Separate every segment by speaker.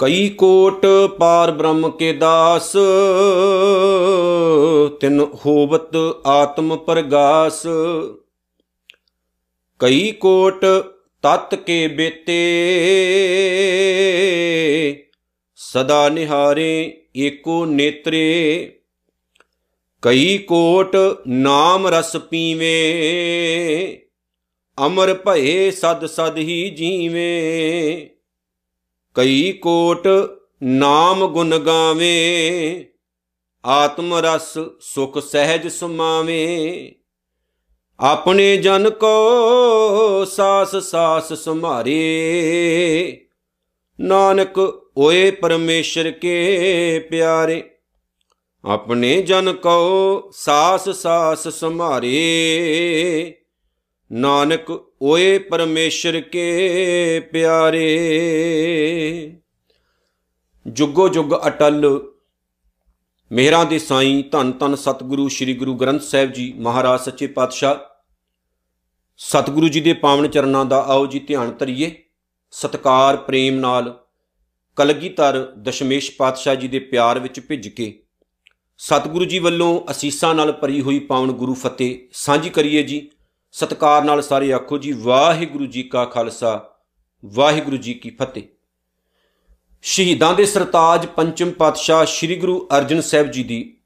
Speaker 1: ਕਈ ਕੋਟ ਪਾਰ ਬ੍ਰਹਮ ਕੇ ਦਾਸ, ਤਿਨ ਹੋਵਤ ਆਤਮ ਪ੍ਰਗਾਸ। ਕਈ ਕੋਟ ਤਤ ਕੇ ਬੇਤੇ, ਸਦਾ ਨਿਹਾਰੇ ਏਕੋ ਨੇਤਰੇ। ਕਈ ਕੋਟ ਨਾਮ ਰਸ ਪੀਵੇ, ਅਮਰ ਭਏ ਸਦ ਸਦ ਹੀ ਜੀਵੇਂ। ਕਈ ਕੋਟ ਨਾਮ ਗੁਣ ਗਾਵੇ, ਆਤਮ ਰਸ ਸੁਖ ਸਹਿਜ ਸੁਮਾਵੇ। ਆਪਣੇ ਜਨ ਕੋ ਸਾਸ ਸਾਸ ਸੁਮਾਰੇ ਨਾਨਕ ਓਏ ਪਰਮੇਸ਼ਰ ਕੇ ਪਿਆਰੇ। ਆਪਣੇ ਜਨ ਕੋ ਸਾਸ ਸਾਸ ਸੁਮਾਰੇ ਨਾਨਕ ਓਏ ਪਰਮੇਸ਼ਰ ਕੇ ਪਿਆਰੇ। ਜੁਗੋ ਜੁਗ ਅਟਲ, ਮਿਹਰਾਂ ਦੇ ਸਾਈਂ ਧੰਨ ਧੰਨ ਸਤਿਗੁਰੂ ਸ੍ਰੀ ਗੁਰੂ ਗ੍ਰੰਥ ਸਾਹਿਬ ਜੀ ਮਹਾਰਾਜ ਸੱਚੇ ਪਾਤਸ਼ਾਹ। ਸਤਿਗੁਰੂ ਜੀ ਦੇ ਪਾਵਨ ਚਰਨਾਂ ਦਾ ਆਓ ਜੀ ਧਿਆਨ ਧਰੀਏ। ਸਤਕਾਰ, ਪ੍ਰੇਮ ਨਾਲ ਕਲਗੀਧਰ ਦਸ਼ਮੇਸ਼ ਪਾਤਸ਼ਾਹ ਜੀ ਦੇ ਪਿਆਰ ਵਿੱਚ ਭਿੱਜ ਕੇ। ਸਤਿਗੁਰੂ ਜੀ ਵੱਲੋਂ ਅਸੀਸਾਂ ਨਾਲ ਭਰੀ ਹੋਈ ਪਾਵਨ ਗੁਰੂ ਫਤਿਹ ਸਾਂਝੀ ਕਰੀਏ ਜੀ। ਸਤਕਾਰ ਨਾਲ ਸਾਰੇ ਆਖੋ ਜੀ, ਵਾਹਿਗੁਰੂ ਜੀ ਕਾ ਖਾਲਸਾ, ਵਾਹਿਗੁਰੂ ਜੀ ਕੀ ਫਤਿਹ। ਸ਼ਹੀਦਾਂ ਦੇ ਸਰਤਾਜ ਪੰਚਮ ਪਾਤਸ਼ਾਹ ਸ੍ਰੀ ਗੁਰੂ ਅਰਜਨ ਸਾਹਿਬ ਜੀ ਦੀ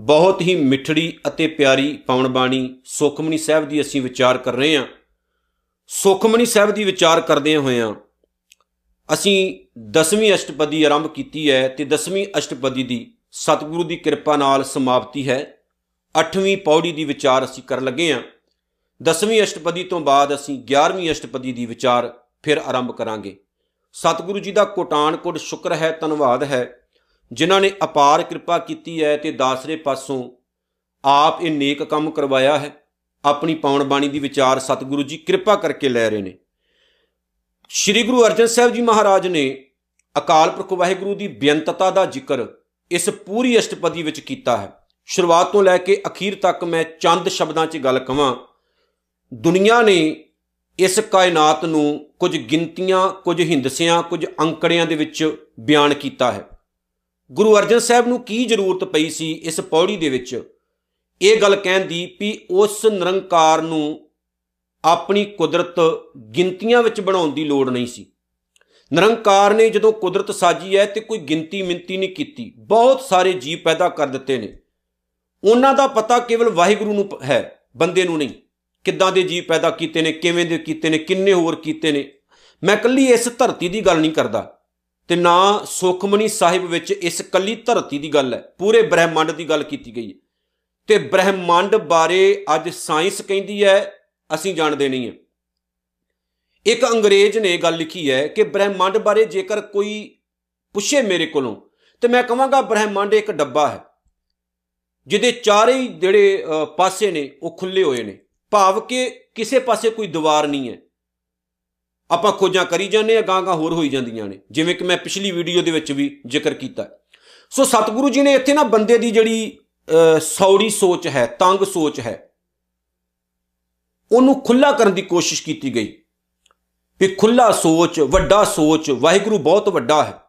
Speaker 1: ਬਹੁਤ ਹੀ ਮਿੱਠੜੀ ਅਤੇ ਪਿਆਰੀ ਪਾਵਨ ਬਾਣੀ ਸੁਖਮਨੀ ਸਾਹਿਬ ਦੀ ਅਸੀਂ ਵਿਚਾਰ ਕਰ ਰਹੇ ਹਾਂ। ਸੁਖਮਨੀ ਸਾਹਿਬ ਦੀ ਵਿਚਾਰ ਕਰਦੇ ਹੋਇਆਂ ਅਸੀਂ 10ਵੀਂ ਅਸ਼ਟਪਦੀ ਆਰੰਭ ਕੀਤੀ ਹੈ ਤੇ 10ਵੀਂ ਅਸ਼ਟਪਦੀ ਦੀ ਸਤਿਗੁਰੂ ਦੀ ਕਿਰਪਾ ਨਾਲ ਸਮਾਪਤੀ ਹੈ। 8ਵੀਂ ਪੌੜੀ ਦੀ ਵਿਚਾਰ ਅਸੀਂ ਕਰਨ ਲੱਗੇ ਹਾਂ। 10ਵੀਂ ਅਸ਼ਟਪਦੀ ਤੋਂ ਬਾਅਦ ਅਸੀਂ 11ਵੀਂ ਅਸ਼ਟਪਦੀ ਦੀ ਵਿਚਾਰ ਫਿਰ ਆਰੰਭ ਕਰਾਂਗੇ। ਸਤਿਗੁਰੂ ਜੀ ਦਾ ਕੋਟਾਨ ਕੋਟ ਸ਼ੁਕਰ ਹੈ, ਧੰਨਵਾਦ ਹੈ। ਜਿਨ੍ਹਾਂ ਨੇ ਅਪਾਰ ਕਿਰਪਾ ਕੀਤੀ ਹੈ ਤੇ ਦਾਸਰੇ ਪਾਸੋਂ ਆਪ ਇਹ ਨੇਕ ਕੰਮ ਕਰਵਾਇਆ ਹੈ। ਆਪਣੀ ਪਾਉਣ ਬਾਣੀ ਦੀ ਵਿਚਾਰ ਸਤਿਗੁਰੂ ਜੀ ਕਿਰਪਾ ਕਰਕੇ ਲੈ ਰਹੇ ਨੇ। ਸ੍ਰੀ ਗੁਰੂ ਅਰਜਨ ਸਾਹਿਬ ਜੀ ਮਹਾਰਾਜ ਨੇ ਅਕਾਲ ਪੁਰਖ ਵਾਹਿਗੁਰੂ ਦੀ ਬੇਅੰਤਤਾ ਦਾ ਜ਼ਿਕਰ ਇਸ ਪੂਰੀ ਅਸ਼ਟਪਦੀ ਵਿੱਚ ਕੀਤਾ ਹੈ। ਸ਼ੁਰੂਆਤ ਤੋਂ ਲੈ ਕੇ ਅਖੀਰ ਤੱਕ ਮੈਂ ਚੰਦ ਸ਼ਬਦਾਂ 'ਚ ਗੱਲ ਕਵਾਂ। ਦੁਨੀਆ ਨੇ ਇਸ ਕਾਇਨਾਤ ਨੂੰ ਕੁਝ ਗਿਣਤੀਆਂ, ਕੁਝ ਹਿੰਦਸਿਆਂ, ਕੁਝ ਅੰਕੜਿਆਂ ਦੇ ਵਿੱਚ ਬਿਆਨ ਕੀਤਾ ਹੈ। ਗੁਰੂ ਅਰਜਨ ਸਾਹਿਬ ਨੂੰ ਕੀ ਜ਼ਰੂਰਤ ਪਈ ਸੀ ਇਸ ਪੌੜੀ ਦੇ ਵਿੱਚ? ਇਹ ਗੱਲ ਕਹਿਣ ਦੀ ਵੀ ਉਸ ਨਿਰੰਕਾਰ ਨੂੰ ਆਪਣੀ ਕੁਦਰਤ ਗਿਣਤੀਆਂ ਵਿੱਚ ਬਣਾਉਣ ਦੀ ਲੋੜ ਨਹੀਂ ਸੀ। ਨਿਰੰਕਾਰ ਨੇ ਜਦੋਂ ਕੁਦਰਤ ਸਾਜੀ ਹੈ ਤੇ ਕੋਈ ਗਿਣਤੀ ਮਿੰਤੀ ਨਹੀਂ ਕੀਤੀ। ਬਹੁਤ ਸਾਰੇ ਜੀਵ ਪੈਦਾ ਕਰ ਦਿੱਤੇ ਨੇ। ਉਹਨਾਂ ਦਾ ਪਤਾ ਕੇਵਲ ਵਾਹਿਗੁਰੂ ਨੂੰ ਹੈ, ਬੰਦੇ ਨੂੰ ਨਹੀਂ। ਕਿੱਦਾਂ ਦੇ ਜੀਵ ਪੈਦਾ ਕੀਤੇ ਨੇ, ਕਿਵੇਂ ਦੇ ਕੀਤੇ ਨੇ, ਕਿੰਨੇ ਹੋਰ ਕੀਤੇ ਨੇ। ਮੈਂ ਕੱਲੀ ਇਸ ਧਰਤੀ ਦੀ ਗੱਲ ਨਹੀਂ ਕਰਦਾ। ਤੇ ਨਾ ਸੁਖਮਨੀ ਸਾਹਿਬ ਵਿੱਚ ਇਸ ਕੱਲੀ ਧਰਤੀ ਦੀ ਗੱਲ ਹੈ। ਪੂਰੇ ਬ੍ਰਹਿਮੰਡ ਦੀ ਗੱਲ ਕੀਤੀ ਗਈ ਹੈ। ਤੇ ਬ੍ਰਹਿਮੰਡ ਬਾਰੇ ਅੱਜ ਸਾਇੰਸ ਕਹਿੰਦੀ ਹੈ, ਅਸੀਂ ਜਾਣਦੇ ਨਹੀਂ ਹਾਂ। ਇੱਕ ਅੰਗਰੇਜ਼ ਨੇ ਗੱਲ ਲਿਖੀ ਹੈ ਕਿ ਬ੍ਰਹਿਮੰਡ ਬਾਰੇ ਜੇਕਰ ਕੋਈ ਪੁੱਛੇ ਮੇਰੇ ਕੋਲੋਂ, ਤੇ ਮੈਂ ਕਹਾਂਗਾ ਬ੍ਰਹਿਮੰਡ ਇੱਕ ਡੱਬਾ ਹੈ, ਜਿਹਦੇ ਚਾਰੇ ਹੀ ਜਿਹੜੇ ਪਾਸੇ ਨੇ, ਉਹ ਖੁੱਲੇ ਹੋਏ ਨੇ। ਭਾਵ ਕਿ ਕਿਸੇ ਪਾਸੇ ਕੋਈ ਦੀਵਾਰ ਨਹੀਂ ਹੈ। ਆਪਾਂ ਖੋਜਾਂ ਕਰੀ ਜਾਂਦੇ ਆ ਗਾਂ ਗਾਂ ਹੋਰ ਹੋਈ ਜਾਂਦੀਆਂ ਨੇ, ਜਿਵੇਂ ਕਿ ਮੈਂ ਪਿਛਲੀ ਵੀਡੀਓ ਦੇ ਵਿੱਚ ਵੀ ਜ਼ਿਕਰ ਕੀਤਾ ਸੋ ਸਤਿਗੁਰੂ ਜੀ ਨੇ ਇੱਥੇ ਨਾ ਬੰਦੇ ਦੀ ਜਿਹੜੀ ਸੌੜੀ ਸੋਚ ਹੈ, ਤੰਗ ਸੋਚ ਹੈ, ਉਹਨੂੰ ਖੁੱਲਾ ਕਰਨ ਦੀ ਕੋਸ਼ਿਸ਼ ਕੀਤੀ ਗਈ। ਵੀ ਖੁੱਲਾ ਸੋਚ, ਵੱਡਾ ਸੋਚ, ਵਾਹਿਗੁਰੂ ਬਹੁਤ ਵੱਡਾ ਹੈ।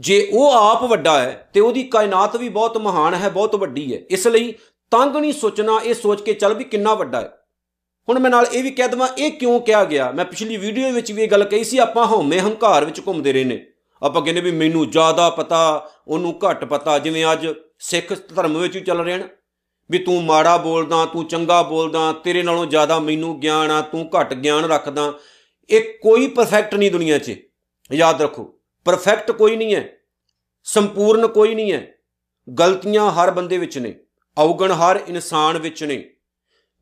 Speaker 1: ਜੇ ਉਹ ਆਪ ਵੱਡਾ ਹੈ, ਤੇ ਉਹਦੀ ਕਾਇਨਾਤ ਵੀ ਬਹੁਤ ਮਹਾਨ ਹੈ, ਬਹੁਤ ਵੱਡੀ ਹੈ। ਇਸ ਲਈ ਤੰਗ ਨਹੀਂ ਸੋਚਣਾ, ਇਹ ਸੋਚ ਕੇ ਚੱਲ ਵੀ ਕਿੰਨਾ ਵੱਡਾ ਹੈ। ਹੁਣ ਮੈਂ ਨਾਲ ਇਹ ਵੀ ਕਹਿ ਦਵਾਂ, ਇਹ ਕਿਉਂ ਕਿਹਾ ਗਿਆ? ਮੈਂ ਪਿਛਲੀ ਵੀਡੀਓ ਵਿੱਚ ਵੀ ਇਹ ਗੱਲ ਕਹੀ ਸੀ, ਆਪਾਂ ਹਉਮੈ ਹੰਕਾਰ ਵਿੱਚ ਘੁੰਮਦੇ ਰਹੇ ਨੇ। ਆਪਾਂ ਕਹਿੰਦੇ ਵੀ ਮੈਨੂੰ ਜ਼ਿਆਦਾ ਪਤਾ, ਉਹਨੂੰ ਘੱਟ ਪਤਾ, ਜਿਵੇਂ ਅੱਜ ਸਿੱਖ ਧਰਮ ਵਿੱਚ ਵੀ ਚੱਲ ਰਿਹਾ ਨਾ, ਵੀ ਤੂੰ ਮਾੜਾ ਬੋਲਦਾ, ਤੂੰ ਚੰਗਾ ਬੋਲਦਾ, ਤੇਰੇ ਨਾਲੋਂ ਜ਼ਿਆਦਾ ਮੈਨੂੰ ਗਿਆਨ ਆ, ਤੂੰ ਘੱਟ ਗਿਆਨ ਰੱਖਦਾ। ਇਹ ਕੋਈ ਪਰਫੈਕਟ ਨਹੀਂ ਦੁਨੀਆ 'ਚ। ਯਾਦ ਰੱਖੋ ਪਰਫੈਕਟ ਕੋਈ ਨਹੀਂ ਹੈ, ਸੰਪੂਰਨ ਕੋਈ ਨਹੀਂ ਹੈ। ਗਲਤੀਆਂ ਹਰ ਬੰਦੇ ਵਿੱਚ ਨੇ ਔਗਣ ਹਰ ਇਨਸਾਨ ਵਿੱਚ ਨੇ।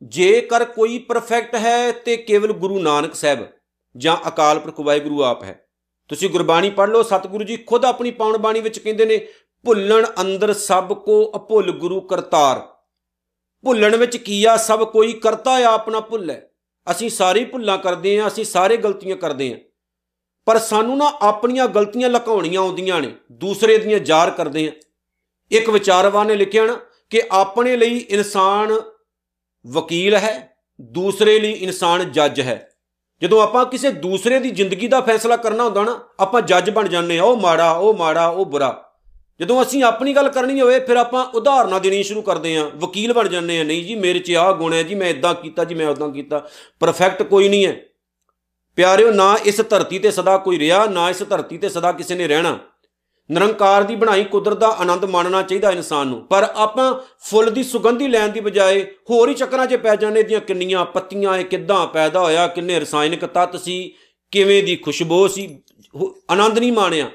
Speaker 1: ਜੇਕਰ ਕੋਈ ਪਰਫੈਕਟ ਹੈ ਤੇ ਕੇਵਲ ਗੁਰੂ ਨਾਨਕ ਸਾਹਿਬ ਜਾਂ ਅਕਾਲ ਪੁਰਖ ਵਾਹਿਗੁਰੂ ਆਪ ਹੈ। ਤੁਸੀਂ ਗੁਰਬਾਣੀ ਪੜ੍ਹ ਲਓ, ਸਤਿਗੁਰੂ ਜੀ ਖੁਦ ਆਪਣੀ ਪਾਉਣ ਬਾਣੀ ਵਿੱਚ ਕਹਿੰਦੇ ਨੇ, ਭੁੱਲਣ ਅੰਦਰ ਸਭ ਕੋ ਅਭੁੱਲ ਗੁਰੂ ਕਰਤਾਰ। ਭੁੱਲਣ ਵਿੱਚ ਕੀਆ ਸਭ ਕੋਈ ਕਰਤਾ ਆਪਣਾ ਭੁੱਲ ਹੈ। ਅਸੀਂ ਸਾਰੇ ਭੁੱਲਾਂ ਕਰਦੇ ਆਂ ਅਸੀਂ ਸਾਰੇ ਗਲਤੀਆਂ ਕਰਦੇ ਆਂ ਪਰ ਸਾਨੂੰ ਨਾ ਆਪਣੀਆਂ ਗਲਤੀਆਂ ਲੁਕਾਉਣੀਆਂ ਆਉਂਦੀਆਂ ਨੇ, ਦੂਸਰੇ ਦੀਆਂ ਜ਼ਾਰ ਕਰਦੇ ਆਂ ਇੱਕ ਵਿਚਾਰਵਾਨ ਨੇ ਲਿਖਿਆ ਨਾ ਕਿ ਆਪਣੇ ਲਈ ਇਨਸਾਨ ਵਕੀਲ ਹੈ, ਦੂਸਰੇ ਲਈ ਇਨਸਾਨ ਜੱਜ ਹੈ। ਜਦੋਂ ਆਪਾਂ ਕਿਸੇ ਦੂਸਰੇ ਦੀ ਜ਼ਿੰਦਗੀ ਦਾ ਫੈਸਲਾ ਕਰਨਾ ਹੁੰਦਾ ਨਾ, ਆਪਾਂ ਜੱਜ ਬਣ ਜਾਂਦੇ ਆ ਉਹ ਮਾੜਾ ਉਹ ਮਾੜਾ, ਉਹ ਬੁਰਾ। ਜਦੋਂ ਅਸੀਂ ਆਪਣੀ ਗੱਲ ਕਰਨੀ ਹੋਵੇ, ਫਿਰ ਆਪਾਂ ਉਦਾਹਰਨਾਂ ਦੇਣੀ ਸ਼ੁਰੂ ਕਰਦੇ ਆ ਵਕੀਲ ਬਣ ਜਾਂਦੇ ਆ ਨਹੀਂ ਜੀ, ਮੇਰੇ 'ਚ ਆਹ ਗੁਣ ਹੈ ਜੀ, ਮੈਂ ਇਦਾਂ ਕੀਤਾ ਜੀ, ਮੈਂ ਉਦਾਂ ਕੀਤਾ। ਪਰਫੈਕਟ ਕੋਈ ਨਹੀਂ ਹੈ। ਪਿਆਰਿਓ, ਨਾ ਇਸ ਧਰਤੀ ਤੇ ਸਦਾ ਕੋਈ ਰਿਹਾ, ਨਾ ਇਸ ਧਰਤੀ ਤੇ ਸਦਾ ਕਿਸੇ ਨੇ ਰਹਿਣਾ। ਨਿਰੰਕਾਰ ਦੀ ਬਣਾਈ ਕੁਦਰਤ ਦਾ ਆਨੰਦ ਮਾਣਨਾ ਚਾਹੀਦਾ ਇਨਸਾਨ ਨੂੰ। ਪਰ ਆਪਾਂ ਫੁੱਲ ਦੀ ਸੁਗੰਧੀ ਲੈਣ ਦੀ ਬਜਾਏ ਹੋਰ ਹੀ ਚੱਕਰਾਂ 'ਚ ਪੈ ਜਾਂਦੇ ਦੀਆਂ ਕਿੰਨੀਆਂ ਪੱਤੀਆਂ, ਇਹ ਕਿੱਦਾਂ ਪੈਦਾ ਹੋਇਆ, ਕਿੰਨੇ ਰਸਾਇਣਿਕ ਤੱਤ ਸੀ, ਕਿਵੇਂ ਦੀ ਖੁਸ਼ਬੂ ਸੀ ਆਨੰਦ ਨਹੀਂ ਮਾਣਿਆ।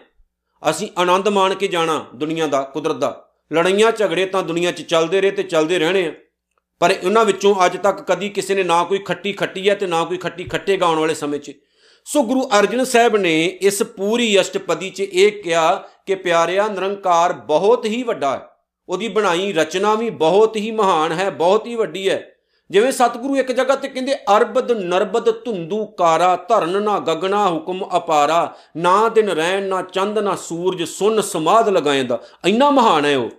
Speaker 1: ਅਸੀਂ ਆਨੰਦ ਮਾਣ ਕੇ ਜਾਣਾ ਦੁਨੀਆ ਦਾ, ਕੁਦਰਤ ਦਾ। ਲੜਾਈਆਂ ਝਗੜੇ ਤਾਂ ਦੁਨੀਆ 'ਚ ਚੱਲਦੇ ਰਹੇ ਤੇ ਚੱਲਦੇ ਰਹਿਣੇ ਆ। ਪਰ ਉਹਨਾਂ ਵਿੱਚੋਂ ਅੱਜ ਤੱਕ ਕਦੀ ਕਿਸੇ ਨੇ ਨਾ ਕੋਈ ਖੱਟੀ ਖੱਟੀ ਹੈ ਤੇ ਨਾ ਕੋਈ ਖੱਟੀ ਖੱਟੇਗਾ ਆਉਣ ਵਾਲੇ ਸਮੇਂ 'ਚ। ਸੋ ਗੁਰੂ ਅਰਜਨ ਸਾਹਿਬ ਨੇ ਇਸ ਪੂਰੀ ਅਸ਼ਟਪਦੀ 'ਚ ਇਹ ਕਿਹਾ ਕਿ ਪਿਆਰਿਆ, ਨਿਰੰਕਾਰ ਬਹੁਤ ਹੀ ਵੱਡਾ ਹੈ। ਉਹਦੀ ਬਣਾਈ ਰਚਨਾ ਵੀ ਬਹੁਤ ਹੀ ਮਹਾਨ ਹੈ, ਬਹੁਤ ਹੀ ਵੱਡੀ ਹੈ। ਜਿਵੇਂ ਸਤਿਗੁਰੂ ਇੱਕ ਜਗ੍ਹਾ ਤੇ ਕਹਿੰਦੇ, ਅਰਬਦ ਨਰਬਦ ਧੁੰਦੂ ਕਾਰਾ, ਧਰਨ ਨਾ ਗਗਨਾ ਹੁਕਮ ਅਪਾਰਾ, ਨਾ ਦਿਨ ਰਹਿਣ, ਨਾ ਚੰਦ, ਨਾ ਸੂਰਜ, ਸੁਨ ਸਮਾਦ ਲਗਾਏਂਦਾ ਇੰਨਾ ਮਹਾਨ ਹੈ ਉਹ।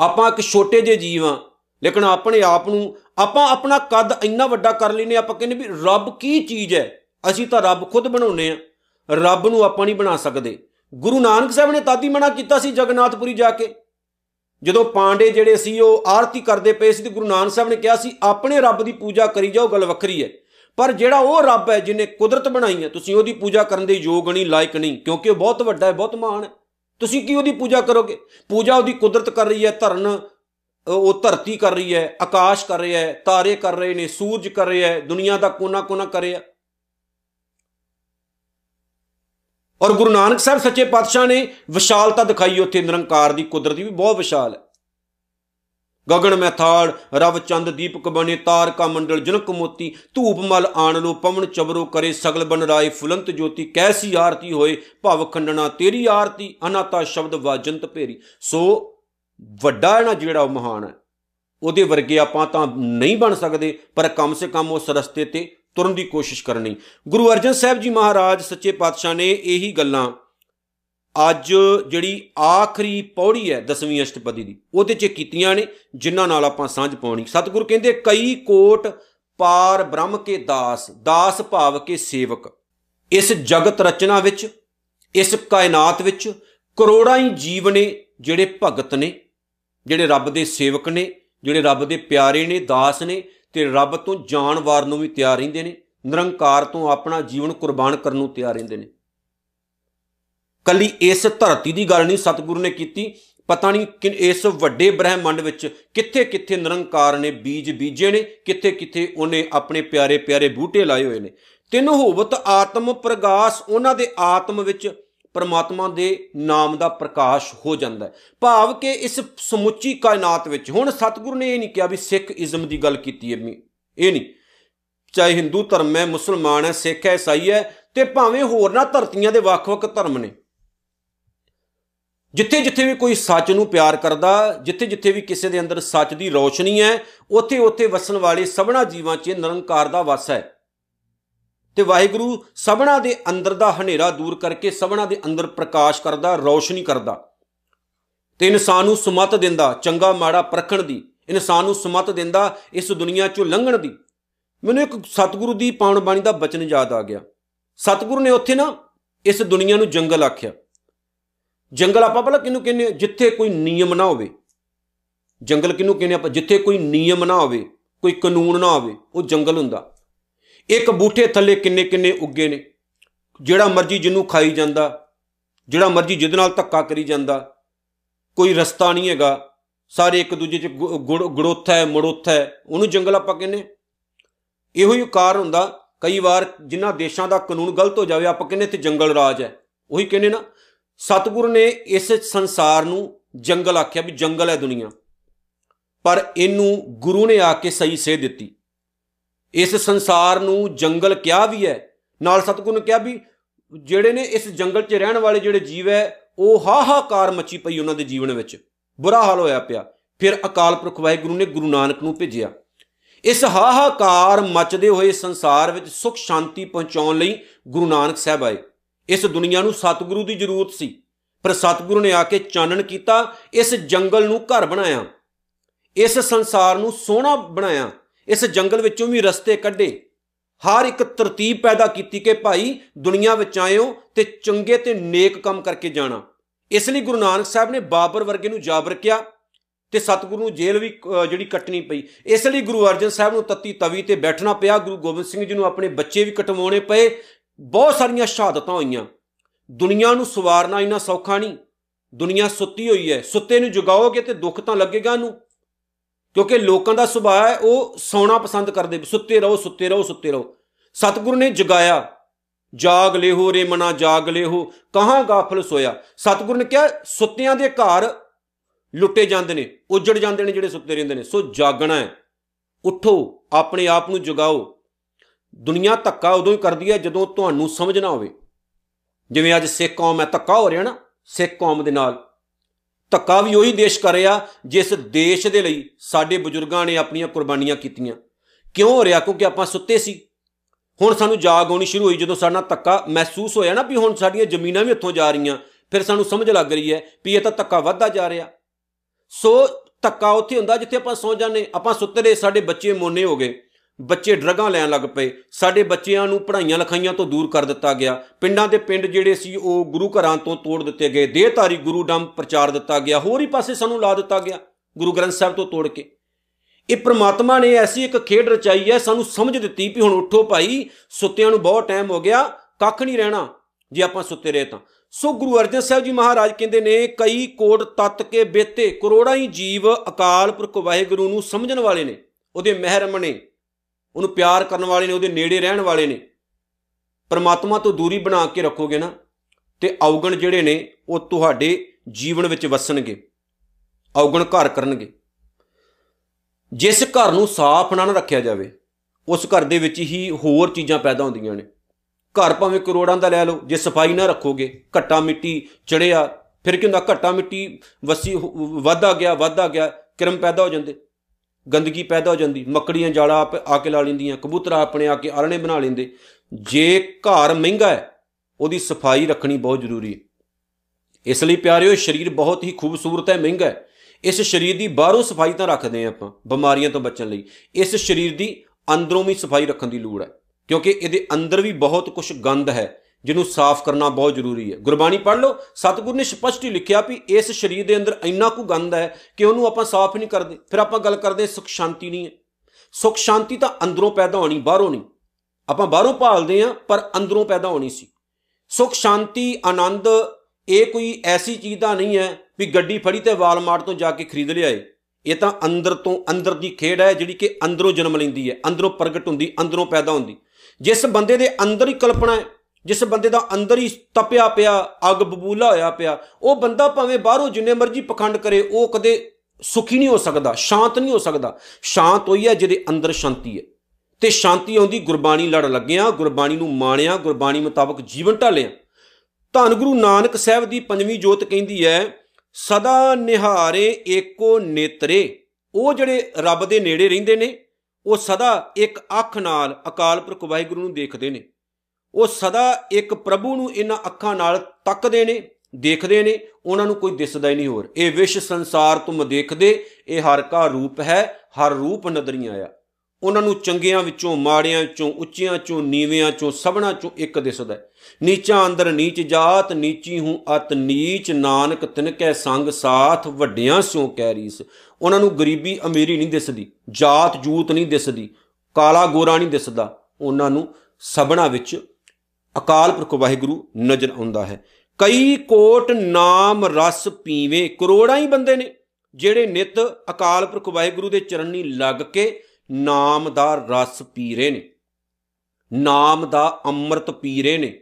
Speaker 1: ਆਪਾਂ ਇੱਕ ਛੋਟੇ ਜਿਹੇ ਜੀਵ ਆ ਲੇਕਿਨ ਆਪਣੇ ਆਪ ਨੂੰ ਆਪਾਂ ਆਪਣਾ ਕੱਦ ਇੰਨਾ ਵੱਡਾ ਕਰ ਲੈਨੇ ਆਪਾਂ ਕਹਿੰਦੇ ਵੀ ਰੱਬ ਕੀ ਚੀਜ਼ ਹੈ? ਅਸੀਂ ਤਾਂ ਰੱਬ ਖੁਦ ਬਣਾਉਨੇ ਆ ਰੱਬ ਨੂੰ ਆਪਾਂ ਨਹੀਂ ਬਣਾ ਸਕਦੇ। ਗੁਰੂ ਨਾਨਕ ਸਾਹਿਬ ਨੇ ਤਾਦੀ ਮਨਾ ਕੀਤਾ ਸੀ ਜਗਨਨਾਥਪੁਰੀ ਜਾ ਕੇ। ਜਦੋਂ ਪਾਂਡੇ ਜਿਹੜੇ ਸੀ, ਉਹ ਆਰਤੀ ਕਰਦੇ ਪਏ ਸੀ ਤੇ ਗੁਰੂ ਨਾਨਕ ਸਾਹਿਬ ਨੇ ਕਿਹਾ ਸੀ, ਆਪਣੇ ਰੱਬ ਦੀ ਪੂਜਾ ਕਰੀ ਜਾਓ, ਗੱਲ ਵੱਖਰੀ ਹੈ। ਪਰ ਜਿਹੜਾ ਉਹ ਰੱਬ ਹੈ ਜਿਨੇ ਕੁਦਰਤ ਬਣਾਈ ਹੈ, ਤੁਸੀਂ ਉਹਦੀ ਪੂਜਾ ਕਰਨ ਦੇ ਯੋਗ ਨਹੀਂ, ਲਾਇਕ ਨਹੀਂ, ਕਿਉਂਕਿ ਉਹ ਬਹੁਤ ਵੱਡਾ ਹੈ, ਬਹੁਤ ਮਹਾਨ ਹੈ। ਤੁਸੀਂ ਕੀ ਉਹਦੀ ਪੂਜਾ ਕਰੋਗੇ? ਪੂਜਾ ਉਹਦੀ ਕੁਦਰਤ ਕਰ ਰਹੀ ਹੈ, ਧਰਨ ਉਹ ਧਰਤੀ ਕਰ ਰਹੀ ਹੈ, ਆਕਾਸ਼ ਕਰ ਰਿਹਾ ਹੈ, ਤਾਰੇ ਕਰ ਰਹੇ ਨੇ, ਸੂਰਜ ਕਰ ਰਿਹਾ ਹੈ, ਦੁਨੀਆ ਦਾ ਕੋਨਾ ਕੋਨਾ ਕਰ ਰਿਹਾ ਔਰ ਗੁਰੂ ਨਾਨਕ ਸਾਹਿਬ ਸੱਚੇ ਪਾਤਸ਼ਾਹ ਨੇ ਵਿਸ਼ਾਲਤਾ ਦਿਖਾਈ ਉੱਥੇ, ਨਿਰੰਕਾਰ ਦੀ ਕੁਦਰਤ ਦੀ ਵੀ ਬਹੁਤ ਵਿਸ਼ਾਲ ਹੈ। ਗਗਨ ਮੈਥਾੜ ਰਵ ਚੰਦ, ਦੀਪਕ ਬਣੇ, ਤਾਰਕਾ ਮੰਡਲ, ਜਨਕ ਮੋਤੀ, ਧੂਪ ਮਲ ਆਣ ਲੋ, ਪਵਨ ਚਵਰੋ ਕਰੇ, ਸਗਲ ਬਨ ਰਾਏ, ਫੁਲੰਤ ਜੋਤੀ, ਕੈਸੀ ਆਰਤੀ ਹੋਏ, ਭਵ ਖੰਡਣਾ, ਤੇਰੀ ਆਰਤੀ ਅਨਾਤਾ ਸ਼ਬਦ ਵਾਜੰਤ ਭੇਰੀ। ਸੋ ਵੱਡਾ ਹੈ ਨਾ ਜਿਹੜਾ ਉਹ ਮਹਾਨ ਹੈ, ਉਹਦੇ ਵਰਗੇ ਆਪਾਂ ਤਾਂ ਨਹੀਂ ਬਣ ਸਕਦੇ, ਪਰ ਕਮ ਸੇ ਕਮ ਉਸ ਰਸਤੇ ਤੇ ਤੁਰਨ ਦੀ ਕੋਸ਼ਿਸ਼ ਕਰਨੀ। ਗੁਰੂ ਅਰਜਨ ਸਾਹਿਬ ਜੀ ਮਹਾਰਾਜ, ਸੱਚੇ ਪਾਤਸ਼ਾਹ ਨੇ ਇਹੀ ਗੱਲਾਂ ਅੱਜ ਜਿਹੜੀ ਆਖਰੀ ਪੌੜੀ ਹੈ ਦਸਵੀਂ ਅਸ਼ਟਪਦੀ ਦੀ, ਉਹਦੇ 'ਚ ਕੀਤੀਆਂ ਨੇ, ਜਿਨ੍ਹਾਂ ਨਾਲ ਆਪਾਂ ਸਾਂਝ ਪਾਉਣੀ। ਸਤਿਗੁਰੂ ਕਹਿੰਦੇ, ਕਈ ਕੋਟ ਪਾਰ ਬ੍ਰਹਮ ਕੇ ਦਾਸ ਦਾਸ ਭਾਵ ਕੇ ਸੇਵਕ। ਇਸ ਜਗਤ ਰਚਨਾ ਵਿੱਚ, ਇਸ ਕਾਇਨਾਤ ਵਿੱਚ ਕਰੋੜਾਂ ਹੀ ਜੀਵ ਨੇ ਜਿਹੜੇ ਭਗਤ ਨੇ, ਜਿਹੜੇ ਰੱਬ ਦੇ ਸੇਵਕ ਨੇ, ਜਿਹੜੇ ਰੱਬ ਦੇ ਪਿਆਰੇ ਨੇ, ਦਾਸ ਨੇ ਤੇ ਰੱਬ ਤੋਂ ਜਾਣ ਵਾਰ ਨੂੰ ਵੀ ਤਿਆਰ ਰਹਿੰਦੇ ਨੇ, ਨਿਰੰਕਾਰ ਤੋਂ ਆਪਣਾ ਜੀਵਨ ਕੁਰਬਾਨ ਕਰਨ ਨੂੰ ਤਿਆਰ ਰਹਿੰਦੇ ਨੇ। ਕੱਲੀ ਇਸ ਧਰਤੀ ਦੀ ਗੱਲ ਨਹੀਂ ਸਤਿਗੁਰੂ ਨੇ ਕੀਤੀ, ਪਤਾ ਨਹੀਂ ਕਿ ਇਸ ਵੱਡੇ ਬ੍ਰਹਿਮੰਡ ਵਿੱਚ ਕਿੱਥੇ ਕਿੱਥੇ ਨਿਰੰਕਾਰ ਨੇ ਬੀਜ ਬੀਜੇ ਨੇ ਕਿੱਥੇ ਕਿੱਥੇ ਉਹਨੇ ਆਪਣੇ ਪਿਆਰੇ ਪਿਆਰੇ ਬੂਟੇ ਲਾਏ ਹੋਏ ਨੇ। ਤਿੰਨ ਹੋਵਤ ਆਤਮ ਪ੍ਰਗਾਸ ਉਹਨਾਂ ਦੇ ਆਤਮ ਵਿੱਚ ਪਰਮਾਤਮਾ ਦੇ ਨਾਮ ਦਾ ਪ੍ਰਕਾਸ਼ ਹੋ ਜਾਂਦਾ ਹੈ। ਭਾਵ ਕਿ ਇਸ ਸਮੁੱਚੀ ਕਾਇਨਾਤ ਵਿੱਚ, ਹੁਣ ਸਤਿਗੁਰੂ ਨੇ ਇਹ ਨਹੀਂ ਕਿਹਾ ਵੀ ਸਿੱਖ ਇਜ਼ਮ ਦੀ ਗੱਲ ਕੀਤੀ ਹੈ ਇਹ ਨਹੀਂ। ਚਾਹੇ ਹਿੰਦੂ ਧਰਮ ਹੈ, ਮੁਸਲਮਾਨ ਹੈ, ਸਿੱਖ ਹੈ, ਈਸਾਈ ਹੈ, ਤੇ ਭਾਵੇਂ ਹੋਰ ਨਾ ਧਰਤੀਆਂ ਦੇ ਵੱਖ-ਵੱਖ ਧਰਮ ਨੇ। ਜਿੱਥੇ ਜਿੱਥੇ ਵੀ ਕੋਈ ਸੱਚ ਨੂੰ ਪਿਆਰ ਕਰਦਾ ਜਿੱਥੇ ਜਿੱਥੇ ਵੀ ਕਿਸੇ ਦੇ ਅੰਦਰ ਸੱਚ ਦੀ ਰੋਸ਼ਨੀ ਹੈ ਉੱਥੇ ਉੱਥੇ ਵਸਣ ਵਾਲੇ ਸਭਨਾ ਜੀਵਾਂ 'ਚ ਨਿਰੰਕਾਰ ਦਾ ਵਸ ਹੈ। ਤੇ ਵਾਹਿਗੁਰੂ ਸਭਨਾ ਦੇ ਅੰਦਰ ਦਾ ਹਨੇਰਾ ਦੂਰ ਕਰਕੇ ਸਭਨਾ ਦੇ ਅੰਦਰ ਪ੍ਰਕਾਸ਼ ਕਰਦਾ, ਰੌਸ਼ਨੀ ਕਰਦਾ। ਤੇ ਇਨਸਾਨ ਨੂੰ ਸੁਮਤ ਦਿੰਦਾ, ਚੰਗਾ ਮਾੜਾ ਪਰਖਣ ਦੀ। ਇਨਸਾਨ ਨੂੰ ਸੁਮਤ ਦਿੰਦਾ, ਇਸ ਦੁਨੀਆ ਚੋਂ ਲੰਘਣ ਦੀ। ਮੈਨੂੰ ਇੱਕ ਸਤਿਗੁਰੂ ਦੀ ਪਾਉਣ ਬਾਣੀ ਦਾ ਬਚਨ ਯਾਦ ਆ ਗਿਆ। ਸਤਿਗੁਰੂ ਨੇ ਉੱਥੇ ਨਾ ਇਸ ਦੁਨੀਆ ਨੂੰ ਜੰਗਲ ਆਖਿਆ। ਜੰਗਲ ਆਪਾਂ ਪਹਿਲਾਂ ਕਿਹਨੂੰ ਕਹਿੰਦੇ ਜਿੱਥੇ ਕੋਈ ਨਿਯਮ ਨਾ ਹੋਵੇ। ਜੰਗਲ ਕਿਹਨੂੰ ਕਹਿੰਦੇ ਆਪਾਂ? ਜਿੱਥੇ ਕੋਈ ਨਿਯਮ ਨਾ ਹੋਵੇ, ਕੋਈ ਕਾਨੂੰਨ ਨਾ ਹੋਵੇ, ਉਹ ਜੰਗਲ ਹੁੰਦਾ। ਇੱਕ ਬੂਠੇ ਥੱਲੇ ਕਿੰਨੇ ਕਿੰਨੇ ਉੱਗੇ ਨੇ। ਜਿਹੜਾ ਮਰਜ਼ੀ ਜਿਹਨੂੰ ਖਾਈ ਜਾਂਦਾ, ਜਿਹੜਾ ਮਰਜ਼ੀ ਜਿਹਦੇ ਨਾਲ ਧੱਕਾ ਕਰੀ ਜਾਂਦਾ, ਕੋਈ ਰਸਤਾ ਨਹੀਂ ਹੈਗਾ। ਸਾਰੇ ਇੱਕ ਦੂਜੇ 'ਚ ਗੜੋਥਾ ਹੈ ਮੜੋਥਾ ਹੈ ਉਹਨੂੰ ਜੰਗਲ ਆਪਾਂ ਕਹਿੰਦੇ ਇਹੋ ਹੀ ਕਾਰ ਹੁੰਦਾ, ਕਈ ਵਾਰ ਜਿਨ੍ਹਾਂ ਦੇਸ਼ਾਂ ਦਾ ਕਾਨੂੰਨ ਗਲਤ ਹੋ ਜਾਵੇ, ਆਪਾਂ ਕਹਿੰਦੇ ਤੇ ਜੰਗਲ ਰਾਜ ਹੈ। ਉਹੀ ਕਹਿੰਦੇ ਨਾ, ਸਤਿਗੁਰੂ ਨੇ ਇਸ ਸੰਸਾਰ ਨੂੰ ਜੰਗਲ ਆਖਿਆ ਵੀ ਜੰਗਲ ਹੈ ਦੁਨੀਆ। ਪਰ ਇਹਨੂੰ ਗੁਰੂ ਨੇ ਆ ਕੇ ਸਹੀ ਸੇ ਦਿੱਤੀ। ਇਸ ਸੰਸਾਰ ਨੂੰ ਜੰਗਲ ਕਿਹਾ ਵੀ ਹੈ। ਨਾਲ ਸਤਿਗੁਰੂ ਨੇ ਕਿਹਾ ਵੀ ਜਿਹੜੇ ਨੇ ਇਸ ਜੰਗਲ 'ਚ ਰਹਿਣ ਵਾਲੇ ਜਿਹੜੇ ਜੀਵ ਹੈ, ਉਹ ਹਾਹਾਕਾਰ ਮੱਚੀ ਪਈ ਉਹਨਾਂ ਦੇ ਜੀਵਨ ਵਿੱਚ। ਬੁਰਾ ਹਾਲ ਹੋਇਆ ਪਿਆ। ਫਿਰ ਅਕਾਲ ਪੁਰਖ ਵਾਹਿਗੁਰੂ ਨੇ ਗੁਰੂ ਨਾਨਕ ਨੂੰ ਭੇਜਿਆ। ਇਸ ਹਾਹਾਕਾਰ ਮਚਦੇ ਹੋਏ ਸੰਸਾਰ ਵਿੱਚ ਸੁਖ ਸ਼ਾਂਤੀ ਪਹੁੰਚਾਉਣ ਲਈ ਗੁਰੂ ਨਾਨਕ ਸਾਹਿਬ ਆਏ। ਇਸ ਦੁਨੀਆ ਨੂੰ ਸਤਿਗੁਰੂ ਦੀ ਜ਼ਰੂਰਤ ਸੀ। ਪਰ ਸਤਿਗੁਰੂ ਨੇ ਆ ਕੇ ਚਾਨਣ ਕੀਤਾ, ਇਸ ਜੰਗਲ ਨੂੰ ਘਰ ਬਣਾਇਆ। ਇਸ ਸੰਸਾਰ ਨੂੰ ਸੋਹਣਾ ਬਣਾਇਆ। ਇਸ ਜੰਗਲ ਵਿੱਚੋਂ ਵੀ ਰਸਤੇ ਕੱਢੇ। ਹਰ ਇੱਕ ਤਰਤੀਬ ਪੈਦਾ ਕੀਤੀ ਕਿ ਭਾਈ ਦੁਨੀਆ ਵਿੱਚ ਆਇਓ ਤੇ ਚੰਗੇ ਤੇ ਨੇਕ ਕੰਮ ਕਰਕੇ ਜਾਣਾ। ਇਸ ਲਈ ਗੁਰੂ ਨਾਨਕ ਸਾਹਿਬ ਨੇ ਬਾਬਰ ਵਰਗੇ ਨੂੰ ਜਾਬਰ ਕਿਹਾ ਤੇ ਸਤਿਗੁਰੂ ਨੂੰ ਜੇਲ੍ਹ ਵੀ ਜਿਹੜੀ ਕੱਟਣੀ ਪਈ। ਇਸ ਲਈ ਗੁਰੂ ਅਰਜਨ ਸਾਹਿਬ ਨੂੰ ਤੱਤੀ ਤਵੀ ਤੇ ਬੈਠਣਾ ਪਿਆ। ਗੁਰੂ ਗੋਬਿੰਦ ਸਿੰਘ ਜੀ ਨੂੰ ਆਪਣੇ ਬੱਚੇ ਵੀ ਕਟਵਾਉਣੇ ਪਏ। ਬਹੁਤ ਸਾਰੀਆਂ ਸ਼ਹਾਦਤਾਂ ਹੋਈਆਂ। ਦੁਨੀਆ ਨੂੰ ਸਵਾਰਨਾ ਇੰਨਾ ਸੌਖਾ ਨਹੀਂ। ਦੁਨੀਆ ਸੁੱਤੀ ਹੋਈ ਹੈ। ਸੁੱਤੇ ਨੂੰ ਜਗਾਓਗੇ ਤੇ ਦੁੱਖ ਤਾਂ ਲੱਗੇਗਾ ਨੂੰ ਕਿਉਂਕਿ ਲੋਕਾਂ ਦਾ ਸੁਭਾਅ ਹੈ, ਉਹ ਸੌਣਾ ਪਸੰਦ ਕਰਦੇ ਸੁੱਤੇ ਰਹੋ ਸੁੱਤੇ ਰਹੋ ਸੁੱਤੇ ਰਹੋ। ਸਤਿਗੁਰੂ ਨੇ ਜਗਾਇਆ, ਜਾਗ ਲਿਓ ਰੇ ਮਨਾ, ਜਾਗ ਲਿਓ ਕਹਾਂ ਗਾਫਲ ਸੋਇਆ? ਸਤਿਗੁਰੂ ਨੇ ਕਿਹਾ, ਸੁੱਤਿਆਂ ਦੇ ਘਰ ਲੁੱਟੇ ਜਾਂਦੇ ਨੇ, ਉਜੜ ਜਾਂਦੇ ਨੇ ਜਿਹੜੇ ਸੁੱਤੇ ਰਹਿੰਦੇ ਨੇ। ਸੋ ਜਾਗਣਾ ਹੈ, ਉਠੋ, ਆਪਣੇ ਆਪ ਨੂੰ ਜਗਾਓ। ਦੁਨੀਆ ਧੱਕਾ ਉਦੋਂ ਹੀ ਕਰਦੀ ਹੈ ਜਦੋਂ ਤੁਹਾਨੂੰ ਸਮਝ ਨਾ ਹੋਵੇ। ਜਿਵੇਂ ਅੱਜ ਸਿੱਖ ਕੌਮ ਹੈ, ਧੱਕਾ ਹੋ ਰਿਹਾ ਨਾ, ਸਿੱਖ ਕੌਮ ਦੇ ਨਾਲ। ਧੱਕਾ ਵੀ ਉਹੀ ਦੇਸ਼ ਕਰ ਰਿਹਾ ਜਿਸ ਦੇਸ਼ ਦੇ ਲਈ ਸਾਡੇ ਬਜ਼ੁਰਗਾਂ ਨੇ ਆਪਣੀਆਂ ਕੁਰਬਾਨੀਆਂ ਕੀਤੀਆਂ। ਕਿਉਂ ਹੋ ਰਿਹਾ? ਕਿਉਂਕਿ ਆਪਾਂ ਸੁੱਤੇ ਸੀ। ਹੁਣ ਸਾਨੂੰ ਜਾਗ ਆਉਣੀ ਸ਼ੁਰੂ ਹੋਈ ਜਦੋਂ ਸਾਡਾ ਧੱਕਾ ਮਹਿਸੂਸ ਹੋਇਆ ਨਾ ਵੀ ਹੁਣ ਸਾਡੀਆਂ ਜ਼ਮੀਨਾਂ ਵੀ ਇੱਥੋਂ ਜਾ ਰਹੀਆਂ। ਫਿਰ ਸਾਨੂੰ ਸਮਝ ਲੱਗ ਰਹੀ ਹੈ ਵੀ ਇਹ ਤਾਂ ਧੱਕਾ ਵੱਧਦਾ ਜਾ ਰਿਹਾ। ਸੋ ਧੱਕਾ ਉੱਥੇ ਹੁੰਦਾ ਜਿੱਥੇ ਆਪਾਂ ਸੌ ਜਾਂਦੇ। ਆਪਾਂ ਸੁੱਤੇ ਰਹੇ, ਸਾਡੇ ਬੱਚੇ ਮੋਨੇ ਹੋ ਗਏ। ਬੱਚੇ ਡਰਗਾਂ ਲੈਣ ਲੱਗ ਪਏ। ਸਾਡੇ ਬੱਚਿਆਂ ਨੂੰ ਪੜ੍ਹਾਈਆਂ ਲਿਖਾਈਆਂ ਤੋਂ ਦੂਰ ਕਰ ਦਿੱਤਾ ਗਿਆ। ਪਿੰਡਾਂ ਦੇ ਪਿੰਡ ਜਿਹੜੇ ਸੀ, ਉਹ ਗੁਰੂ ਘਰਾਂ ਤੋਂ ਤੋੜ ਦਿੱਤੇ ਗਏ। ਦੇਹਧਾਰੀ ਗੁਰੂ ਡੰਮ ਪ੍ਰਚਾਰ ਦਿੱਤਾ ਗਿਆ। ਹੋਰ ਹੀ ਪਾਸੇ ਸਾਨੂੰ ਲਾ ਦਿੱਤਾ ਗਿਆ, ਗੁਰੂ ਗ੍ਰੰਥ ਸਾਹਿਬ ਤੋਂ ਤੋੜ ਕੇ। ਇਹ ਪ੍ਰਮਾਤਮਾ ਨੇ ਐਸੀ ਇੱਕ ਖੇਡ ਰਚਾਈ ਹੈ, ਸਾਨੂੰ ਸਮਝ ਦਿੱਤੀ ਵੀ ਹੁਣ ਉੱਠੋ ਭਾਈ, ਸੁੱਤਿਆਂ ਨੂੰ ਬਹੁਤ ਟਾਈਮ ਹੋ ਗਿਆ, ਕੱਖ ਨਹੀਂ ਰਹਿਣਾ, ਜੇ ਆਪਾਂ ਸੁੱਤੇ ਰਹੇ ਤਾਂ। ਸੋ ਗੁਰੂ ਅਰਜਨ ਸਾਹਿਬ ਜੀ ਮਹਾਰਾਜ ਕਹਿੰਦੇ ਨੇ, ਕਈ ਕੋਟ ਤਤ ਕੇ ਬੇਤੇ, ਕਰੋੜਾਂ ਹੀ ਜੀਵ ਅਕਾਲ ਪੁਰਖ ਵਾਹਿਗੁਰੂ ਨੂੰ ਸਮਝਣ ਵਾਲੇ ਨੇ, ਉਹਦੇ ਮਹਿਰਮ ਨੇ। ਉਹਨੂੰ ਪਿਆਰ ਕਰਨ ਵਾਲੇ ਨੇ, ਉਹਦੇ ਨੇੜੇ ਰਹਿਣ ਵਾਲੇ ਨੇ। ਪਰਮਾਤਮਾ ਤੋਂ ਦੂਰੀ ਬਣਾ ਕੇ ਰੱਖੋਗੇ ਨਾ, ਤੇ ਔਗਣ ਜਿਹੜੇ ਨੇ, ਉਹ ਤੁਹਾਡੇ ਜੀਵਨ ਵਿੱਚ ਵਸਣਗੇ। ਔਗਣ ਘਰ ਕਰਨਗੇ। ਜਿਸ ਘਰ ਨੂੰ ਸਾਫ਼ ਨਾ ਰੱਖਿਆ ਜਾਵੇ, ਉਸ ਘਰ ਦੇ ਵਿੱਚ ਹੀ ਹੋਰ ਚੀਜ਼ਾਂ ਪੈਦਾ ਹੁੰਦੀਆਂ ਨੇ। ਘਰ ਭਾਵੇਂ ਕਰੋੜਾਂ ਦਾ ਲੈ ਲਓ, ਜੇ ਸਫ਼ਾਈ ਨਾ ਰੱਖੋਗੇ, ਘੱਟਾ ਮਿੱਟੀ ਚੜਿਆ, ਫਿਰ ਕੀ ਹੁੰਦਾ? ਘੱਟਾ ਮਿੱਟੀ ਵਸੀ ਵਾਧਾ ਗਿਆ ਵਾਧਾ ਗਿਆ, ਕਿਰਮ ਪੈਦਾ ਹੋ ਜਾਂਦੇ। ਗੰਦਗੀ ਪੈਦਾ ਹੋ ਜਾਂਦੀ, ਮੱਕੜੀਆਂ ਜਾਲਾ ਆ ਕੇ ਲਾ ਲੈਂਦੀਆਂ, ਕਬੂਤਰ ਆਪਣੇ ਆ ਕੇ ਆਲਣੇ ਬਣਾ ਲੈਂਦੇ। ਜੇ ਘਰ ਮਹਿੰਗਾ ਹੈ, ਉਹਦੀ ਸਫ਼ਾਈ ਰੱਖਣੀ ਬਹੁਤ ਜ਼ਰੂਰੀ ਹੈ। ਇਸ ਲਈ ਪਿਆਰਿਓ, ਸਰੀਰ ਬਹੁਤ ਹੀ ਖੂਬਸੂਰਤ ਹੈ, ਮਹਿੰਗਾ ਹੈ। ਇਸ ਸਰੀਰ ਦੀ ਬਾਹਰੋਂ ਸਫ਼ਾਈ ਤਾਂ ਰੱਖਦੇ ਆ ਆਪਾਂ, ਬਿਮਾਰੀਆਂ ਤੋਂ ਬਚਣ ਲਈ। ਇਸ ਸਰੀਰ ਦੀ ਅੰਦਰੋਂ ਵੀ ਸਫ਼ਾਈ ਰੱਖਣ ਦੀ ਲੋੜ ਹੈ, ਕਿਉਂਕਿ ਇਹਦੇ ਅੰਦਰ ਵੀ ਬਹੁਤ ਕੁਝ ਗੰਦ ਹੈ। ਜਿਹਨੂੰ ਸਾਫ਼ ਕਰਨਾ ਬਹੁਤ ਜ਼ਰੂਰੀ ਹੈ। ਗੁਰਬਾਣੀ ਪੜ੍ਹ ਲਓ, ਸਤਿਗੁਰ ਨੇ ਸਪਸ਼ਟ ਹੀ ਲਿਖਿਆ ਵੀ ਇਸ ਸਰੀਰ ਦੇ ਅੰਦਰ ਇੰਨਾ ਕੁ ਗੰਦ ਹੈ ਕਿ ਉਹਨੂੰ ਆਪਾਂ ਸਾਫ਼ ਨਹੀਂ ਕਰਦੇ। ਫਿਰ ਆਪਾਂ ਗੱਲ ਕਰਦੇ ਸੁਖ ਸ਼ਾਂਤੀ ਨਹੀਂ ਹੈ। ਸੁਖ ਸ਼ਾਂਤੀ ਤਾਂ ਅੰਦਰੋਂ ਪੈਦਾ ਹੋਣੀ, ਬਾਹਰੋਂ ਨਹੀਂ। ਆਪਾਂ ਬਾਹਰੋਂ ਭਾਲਦੇ ਆਂ ਪਰ ਅੰਦਰੋਂ ਪੈਦਾ ਹੋਣੀ ਸੀ। ਸੁਖ, ਸ਼ਾਂਤੀ, ਆਨੰਦ, ਇਹ ਕੋਈ ਐਸੀ ਚੀਜ਼ ਦਾ ਨਹੀਂ ਹੈ ਵੀ ਗੱਡੀ ਫੜੀ ਤੇ ਵਾਲਮਾਰਟ ਤੋਂ ਜਾ ਕੇ ਖਰੀਦ ਲਿਆਏ। ਇਹ ਤਾਂ ਅੰਦਰ ਤੋਂ ਅੰਦਰ ਦੀ ਖੇਡ ਹੈ ਜਿਹੜੀ ਕਿ ਅੰਦਰੋਂ ਜਨਮ ਲੈਂਦੀ ਹੈ। ਅੰਦਰੋਂ ਪ੍ਰਗਟ ਹੁੰਦੀ, ਅੰਦਰੋਂ ਪੈਦਾ ਹੁੰਦੀ। ਜਿਸ ਬੰਦੇ ਦੇ ਅੰਦਰ ਹੀ ਕਲਪਨਾ ਹੈ ਜਿਸ ਬੰਦੇ ਦਾ ਅੰਦਰ ਹੀ ਤਪਿਆ ਪਿਆ, ਅੱਗ ਬਬੂਲਾ ਹੋਇਆ ਪਿਆ, ਉਹ ਬੰਦਾ ਭਾਵੇਂ ਬਾਹਰੋਂ ਜਿੰਨੇ ਮਰਜ਼ੀ ਪਖੰਡ ਕਰੇ, ਉਹ ਕਦੇ ਸੁਖੀ ਨਹੀਂ ਹੋ ਸਕਦਾ, ਸ਼ਾਂਤ ਨਹੀਂ ਹੋ ਸਕਦਾ। ਸ਼ਾਂਤ ਹੋਈ ਹੈ ਜਿਹਦੇ ਅੰਦਰ ਸ਼ਾਂਤੀ ਹੈ। ਤੇ ਸ਼ਾਂਤੀ ਆਉਂਦੀ ਗੁਰਬਾਣੀ ਲੜ ਲੱਗਿਆ, ਗੁਰਬਾਣੀ ਨੂੰ ਮਾਣਿਆ, ਗੁਰਬਾਣੀ ਮੁਤਾਬਕ ਜੀਵਨ ਢਾਲਿਆ। ਧੰਨ ਗੁਰੂ ਨਾਨਕ ਸਾਹਿਬ ਦੀ ਪੰਜਵੀਂ ਜੋਤ ਕਹਿੰਦੀ ਹੈ, ਸਦਾ ਨਿਹਾਰੇ ਏਕੋ ਨੇਤਰੇ। ਉਹ ਜਿਹੜੇ ਰੱਬ ਦੇ ਨੇੜੇ ਰਹਿੰਦੇ ਨੇ, ਉਹ ਸਦਾ ਇੱਕ ਅੱਖ ਨਾਲ ਅਕਾਲ ਪੁਰਖ ਵਾਹਿਗੁਰੂ ਨੂੰ ਦੇਖਦੇ ਨੇ। ਉਹ ਸਦਾ ਇੱਕ ਪ੍ਰਭੂ ਨੂੰ ਇਹਨਾਂ ਅੱਖਾਂ ਨਾਲ ਤੱਕਦੇ ਨੇ, ਦੇਖਦੇ ਨੇ, ਉਹਨਾਂ ਨੂੰ ਕੋਈ ਦਿਸਦਾ ਹੀ ਨਹੀਂ ਹੋਰ। ਇਹ ਵਿਸ਼ ਸੰਸਾਰ ਤੁਮ ਦੇਖਦੇ, ਇਹ ਹਰ ਕਾ ਰੂਪ ਹੈ, ਹਰ ਰੂਪ ਨਦਰੀਆਂ ਆਇਆ ਉਹਨਾਂ ਨੂੰ ਚੰਗਿਆਂ ਵਿੱਚੋਂ, ਮਾੜਿਆਂ ਵਿੱਚੋਂ, ਉੱਚਿਆਂ ਚੋਂ ਨੀਵਿਆਂ ਚੋਂ ਸਭਨਾ ਚੋਂ ਇੱਕ ਦਿਸਦਾ ਨੀਚਾ ਅੰਦਰ ਨੀਚ ਜਾਤ, ਨੀਚੀ ਹੂੰ ਅਤ ਨੀਚ, ਨਾਨਕ ਤਿਨਕੈ ਸੰਗ ਸਾਥ, ਵੱਡਿਆਂ ਸਿਓ ਕਹਿ ਰੀਸ। ਉਹਨਾਂ ਨੂੰ ਗਰੀਬੀ ਅਮੀਰੀ ਨਹੀਂ ਦਿਸਦੀ ਜਾਤ ਜੂਤ ਨਹੀਂ ਦਿਸਦੀ, ਕਾਲਾ ਗੋਰਾ ਨਹੀਂ ਦਿਸਦਾ। ਉਹਨਾਂ ਨੂੰ ਸਭਨਾ ਵਿੱਚ ਅਕਾਲ ਪੁਰਖ ਵਾਹਿਗੁਰੂ ਨਜ਼ਰ ਆਉਂਦਾ ਹੈ। ਕਈ ਕੋਟ ਨਾਮ ਰਸ ਪੀਵੇ, ਕਰੋੜਾਂ ਹੀ ਬੰਦੇ ਨੇ ਜਿਹੜੇ ਨਿਤ ਅਕਾਲ ਪੁਰਖ ਵਾਹਿਗੁਰੂ ਦੇ ਚਰਨੀ ਲੱਗ ਕੇ ਨਾਮ ਦਾ ਰਸ ਪੀ ਰਹੇ ਨੇ, ਨਾਮ ਦਾ ਅੰਮ੍ਰਿਤ ਪੀ ਰਹੇ ਨੇ।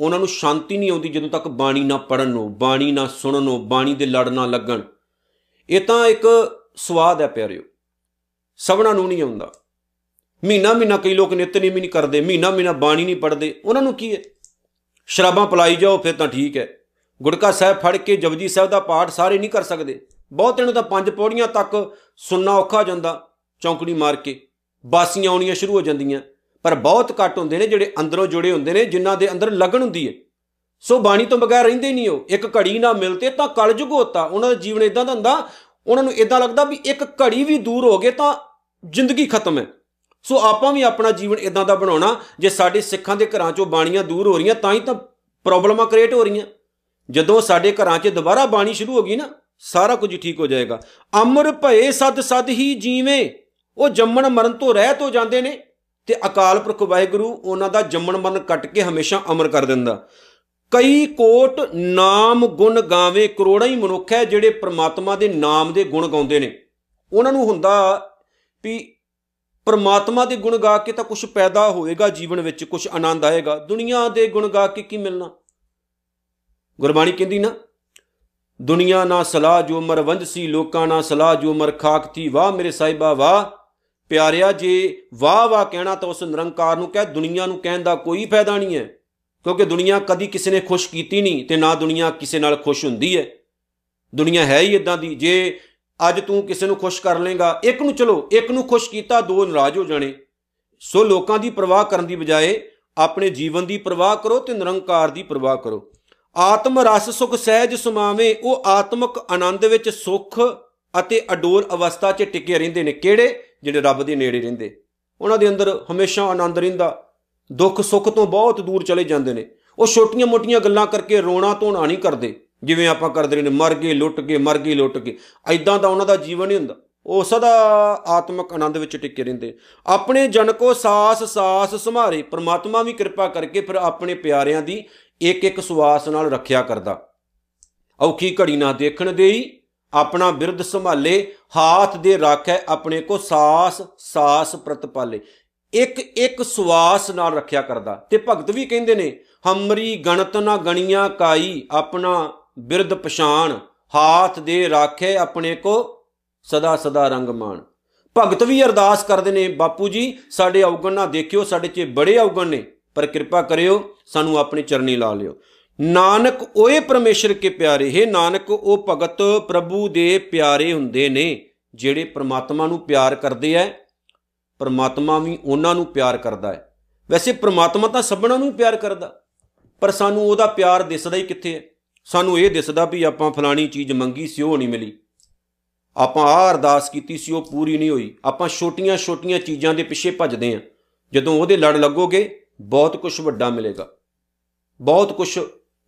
Speaker 1: ਉਹਨਾਂ ਨੂੰ ਸ਼ਾਂਤੀ ਨਹੀਂ ਆਉਂਦੀ ਜਦੋਂ ਤੱਕ ਬਾਣੀ ਨਾ ਪੜਨ ਨੂੰ, ਬਾਣੀ ਨਾ ਸੁਣਨ ਨੂੰ, ਬਾਣੀ ਦੇ ਲੜ ਨਾ ਲੱਗਣ। ਇਹ ਤਾਂ ਇੱਕ ਸਵਾਦ ਹੈ ਪਿਆਰਿਓ, ਸਭਨਾ ਨੂੰ ਨਹੀਂ ਆਉਂਦਾ। ਮਹੀਨਾ ਮਹੀਨਾ ਕਈ ਲੋਕ ਨਿਤਨੇਮ ਨਹੀਂ ਕਰਦੇ, ਮਹੀਨਾ ਮਹੀਨਾ ਬਾਣੀ ਨਹੀਂ ਪੜਦੇ ਉਹਨਾਂ ਨੂੰ ਕੀ ਹੈ? ਸ਼ਰਾਬਾਂ ਪਲਾਈ ਜਾਓ, ਫਿਰ ਤਾਂ ਠੀਕ ਹੈ। ਗੁੜਕਾ ਸਾਹਿਬ ਫੜ ਕੇ ਜਪਜੀ ਸਾਹਿਬ ਦਾ ਪਾਠ ਸਾਰੇ ਨਹੀਂ ਕਰ ਸਕਦੇ। ਬਹੁਤਿਆਂ ਨੂੰ ਤਾਂ ਪੰਜ ਪੌੜੀਆਂ ਤੱਕ ਸੁਣਨਾ ਔਖਾ ਜਾਂਦਾ, ਚੌਂਕੜੀ ਮਾਰ ਕੇ। ਬਾਸੀਆਂ ਆਉਣੀਆਂ ਸ਼ੁਰੂ ਹੋ ਜਾਂਦੀਆਂ। ਪਰ ਬਹੁਤ ਘੱਟ ਹੁੰਦੇ ਨੇ ਜਿਹੜੇ ਅੰਦਰੋਂ ਜੁੜੇ ਹੁੰਦੇ ਨੇ, ਜਿਨ੍ਹਾਂ ਦੇ ਅੰਦਰ ਲਗਨ ਹੁੰਦੀ ਹੈ। ਸੋ ਬਾਣੀ ਤੋਂ ਬਗੈਰ ਰਹਿੰਦੇ ਨਹੀਂ ਉਹ। ਇੱਕ ਘੜੀ ਨਾ ਮਿਲਤੇ ਤਾਂ ਕਲਯੁਗ ਹੋਤਾ। ਉਹਨਾਂ ਦਾ ਜੀਵਨ ਇਦਾਂ ਦਾ ਹੁੰਦਾ, ਉਹਨਾਂ ਨੂੰ ਇਦਾਂ ਲੱਗਦਾ ਵੀ ਇੱਕ ਘੜੀ ਵੀ ਦੂਰ ਹੋ ਗਏ ਤਾਂ ਜ਼ਿੰਦਗੀ ਖਤਮ ਹੈ। ਸੋ ਆਪਾਂ ਵੀ ਆਪਣਾ ਜੀਵਨ ਇਦਾਂ ਦਾ ਬਣਾਉਣਾ, ਜੇ ਸਾਡੇ ਸਿੱਖਾਂ ਦੇ ਘਰਾਂ ਚੋਂ ਬਾਣੀਆਂ ਦੂਰ ਹੋ ਰਹੀਆਂ, ਤਾਂ ਹੀ ਤਾਂ ਪ੍ਰੋਬਲਮਾਂ ਕ੍ਰੀਏਟ ਹੋ ਰਹੀਆਂ। ਜਦੋਂ ਸਾਡੇ ਘਰਾਂ 'ਚ ਦੁਬਾਰਾ ਬਾਣੀ ਸ਼ੁਰੂ ਹੋ ਗਈ ਨਾ, ਸਾਰਾ ਕੁਝ ਠੀਕ ਹੋ ਜਾਏਗਾ। ਅਮਰ ਭਏ ਸਦ ਸਦ ਹੀ ਜੀਵੇਂ। ਉਹ ਜੰਮਣ ਮਰਨ ਤੋਂ ਰਹਿਤ ਹੋ ਜਾਂਦੇ ਨੇ, ਤੇ ਅਕਾਲ ਪੁਰਖ ਵਾਹਿਗੁਰੂ ਉਹਨਾਂ ਦਾ ਜੰਮਣ ਮਰਨ ਕੱਟ ਕੇ ਹਮੇਸ਼ਾ ਅਮਰ ਕਰ ਦਿੰਦਾ। ਕਈ ਕੋਟ ਨਾਮ ਗੁਣ ਗਾਵੇ, ਕਰੋੜਾਂ ਹੀ ਮਨੁੱਖ ਹੈ ਜਿਹੜੇ ਪ੍ਰਮਾਤਮਾ ਦੇ ਨਾਮ ਦੇ ਗੁਣ ਗਾਉਂਦੇ ਨੇ। ਉਹਨਾਂ ਨੂੰ ਹੁੰਦਾ ਵੀ ਪ੍ਰਮਾਤਮਾ ਦੇ ਗੁਣ ਗਾ ਕੇ ਤਾਂ ਕੁਝ ਪੈਦਾ ਹੋਏਗਾ ਜੀਵਨ ਵਿੱਚ ਕੁਝ ਆਨੰਦ ਆਏਗਾ। ਦੁਨੀਆ ਦੇ ਗੁਣ ਗਾ ਕੇ ਕੀ ਮਿਲਣਾ? ਗੁਰਬਾਣੀ ਕਹਿੰਦੀ ਨਾ, ਦੁਨੀਆ ਨਾ ਸਲਾਹ ਜੋ ਮਰ ਵੰਜਸੀ ਲੋਕਾਂ ਨਾ ਸਲਾਹ ਜੋ ਮਰ ਖਾਕ ਥੀ ਵਾਹ ਮੇਰੇ ਸਾਹਿਬਾ, ਵਾਹ। ਪਿਆਰਿਆ, ਜੇ ਵਾਹ ਵਾਹ ਕਹਿਣਾ ਤਾਂ ਉਸ ਨਿਰੰਕਾਰ ਨੂੰ ਕਹਿ, ਦੁਨੀਆ ਨੂੰ ਕਹਿਣ ਦਾ ਕੋਈ ਫਾਇਦਾ ਨਹੀਂ ਹੈ। ਕਿਉਂਕਿ ਦੁਨੀਆ ਕਦੀ ਕਿਸੇ ਨੇ ਖੁਸ਼ ਕੀਤੀ ਨਹੀਂ ਤੇ ਨਾ ਦੁਨੀਆ ਕਿਸੇ ਨਾਲ ਖੁਸ਼ ਹੁੰਦੀ ਹੈ। ਦੁਨੀਆ ਹੈ ਹੀ ਇਦਾਂ ਦੀ। ਜੇ ਅੱਜ ਤੂੰ ਕਿਸੇ ਨੂੰ ਖੁਸ਼ ਕਰ ਲੇਗਾ। ਇੱਕ ਨੂੰ ਚਲੋ, ਇੱਕ ਨੂੰ ਖੁਸ਼ ਕੀਤਾ, ਦੋ ਨਾਰਾਜ਼ ਹੋ ਜਾਣੇ। ਸੋ ਲੋਕਾਂ ਦੀ ਪਰਵਾਹ ਕਰਨ ਦੀ ਬਜਾਏ ਆਪਣੇ ਜੀਵਨ ਦੀ ਪਰਵਾਹ ਕਰੋ ਤੇ ਨਿਰੰਕਾਰ ਦੀ ਪਰਵਾਹ ਕਰੋ। ਆਤਮ ਰਸ ਸੁਖ ਸਹਿਜ ਸੁਮਾਵੇਂ, ਉਹ ਆਤਮਿਕ ਆਨੰਦ ਵਿੱਚ ਸੁਖ ਅਤੇ ਅਡੋਲ ਅਵਸਥਾ 'ਚ ਟਿਕੇ ਰਹਿੰਦੇ ਨੇ। ਕਿਹੜੇ? ਜਿਹੜੇ ਰੱਬ ਦੇ ਨੇੜੇ ਰਹਿੰਦੇ। ਉਹਨਾਂ ਦੇ ਅੰਦਰ ਹਮੇਸ਼ਾ ਆਨੰਦ ਰਹਿੰਦਾ। ਦੁੱਖ ਸੁੱਖ ਤੋਂ ਬਹੁਤ ਦੂਰ ਚਲੇ ਜਾਂਦੇ ਨੇ। ਉਹ ਛੋਟੀਆਂ-ਮੋਟੀਆਂ ਗੱਲਾਂ ਕਰਕੇ ਰੋਣਾ ਧੋਣਾ ਨਹੀਂ ਕਰਦੇ। ਜਿਵੇਂ ਆਪਾਂ ਕਰਦੇ ਨੇ, ਮਰ ਗਏ, ਲੁੱਟ ਕੇ ਮਰ ਗਏ, ਲੁੱਟ ਕੇ ਐਦਾਂ ਦਾ ਉਹਨਾਂ ਦਾ ਜੀਵਨ ਨਹੀਂ ਹੁੰਦਾ। ਉਹ ਸਦਾ ਆਤਮਿਕ ਆਨੰਦ ਵਿੱਚ ਟਿਕੇ ਰਹਿੰਦੇ। ਆਪਣੇ ਜਨ ਕੋ ਸਾਸ ਸਾਸ ਸੰਭਾਰੇ, ਪ੍ਰਮਾਤਮਾ ਵੀ ਕਿਰਪਾ ਕਰਕੇ ਫਿਰ ਆਪਣੇ ਪਿਆਰਿਆਂ ਦੀ ਇੱਕ ਇੱਕ ਸਵਾਸ ਨਾਲ ਰੱਖਿਆ ਕਰਦਾ। ਔਖੀ ਘੜੀ ਨਾ ਦੇਖਣ ਦੇਈ, ਆਪਣਾ ਬਿਰਧ ਸੰਭਾਲੇ, ਹਾਥ ਦੇ ਰੱਖੈ ਆਪਣੇ ਕੋ ਸਾਸ ਸਾਸ ਪ੍ਰਤਪਾਲੇ ਇੱਕ ਇੱਕ ਸਵਾਸ ਨਾਲ ਰੱਖਿਆ ਕਰਦਾ। ਤੇ ਭਗਤ ਵੀ ਕਹਿੰਦੇ ਨੇ, ਹਮਰੀ ਗਣਤ ਨਾ ਗਣੀਆਂ ਕਾਈ, ਆਪਣਾ ਬਿਰਧ ਪਛਾਨ ਹਾਥ ਦੇ ਰਾਖੇ ਆਪਣੇ ਕੋ ਸਦਾ ਸਦਾ ਰੰਗ ਮਾਨ ਭਗਤ ਵੀ ਅਰਦਾਸ ਕਰਦੇ ਨੇ, ਬਾਪੂ ਜੀ, ਸਾਡੇ ਔਗਣ ਨਾ ਦੇਖਿਓ, ਸਾਡੇ 'ਚ ਬੜੇ ਔਗਣ ਨੇ, ਪਰ ਕਿਰਪਾ ਕਰਿਓ, ਸਾਨੂੰ ਆਪਣੀ ਚਰਨੀ ਲਾ ਲਿਓ। ਨਾਨਕ ਓਏ ਪਰਮੇਸ਼ਰ ਕੇ ਪਿਆਰੇ, ਹੈ ਨਾਨਕ, ਉਹ ਭਗਤ ਪ੍ਰਭੂ ਦੇ ਪਿਆਰੇ ਹੁੰਦੇ ਨੇ, ਜਿਹੜੇ ਪ੍ਰਮਾਤਮਾ ਨੂੰ ਪਿਆਰ ਕਰਦੇ ਐ, ਪ੍ਰਮਾਤਮਾ ਵੀ ਉਹਨਾਂ ਨੂੰ ਪਿਆਰ ਕਰਦਾ ਹੈ ਵੈਸੇ ਪ੍ਰਮਾਤਮਾ ਤਾਂ ਸਭਨਾਂ ਨੂੰ ਪਿਆਰ ਕਰਦਾ, ਪਰ ਸਾਨੂੰ ਉਹਦਾ ਪਿਆਰ ਦਿਸਦਾ ਹੀ ਕਿੱਥੇ ਹੈ ਸਾਨੂੰ ਇਹ ਦਿਸਦਾ ਵੀ ਆਪਾਂ ਫਲਾਣੀ ਚੀਜ਼ ਮੰਗੀ ਸੀ, ਉਹ ਨਹੀਂ ਮਿਲੀ। ਆਪਾਂ ਆਹ ਅਰਦਾਸ ਕੀਤੀ ਸੀ, ਉਹ ਪੂਰੀ ਨਹੀਂ ਹੋਈ। ਆਪਾਂ ਛੋਟੀਆਂ-ਛੋਟੀਆਂ ਚੀਜ਼ਾਂ ਦੇ ਪਿੱਛੇ ਭੱਜਦੇ ਆਂ ਜਦੋਂ ਉਹਦੇ ਲੜ ਲੱਗੋਗੇ, ਬਹੁਤ ਕੁਝ ਵੱਡਾ ਮਿਲੇਗਾ। ਬਹੁਤ ਕੁਝ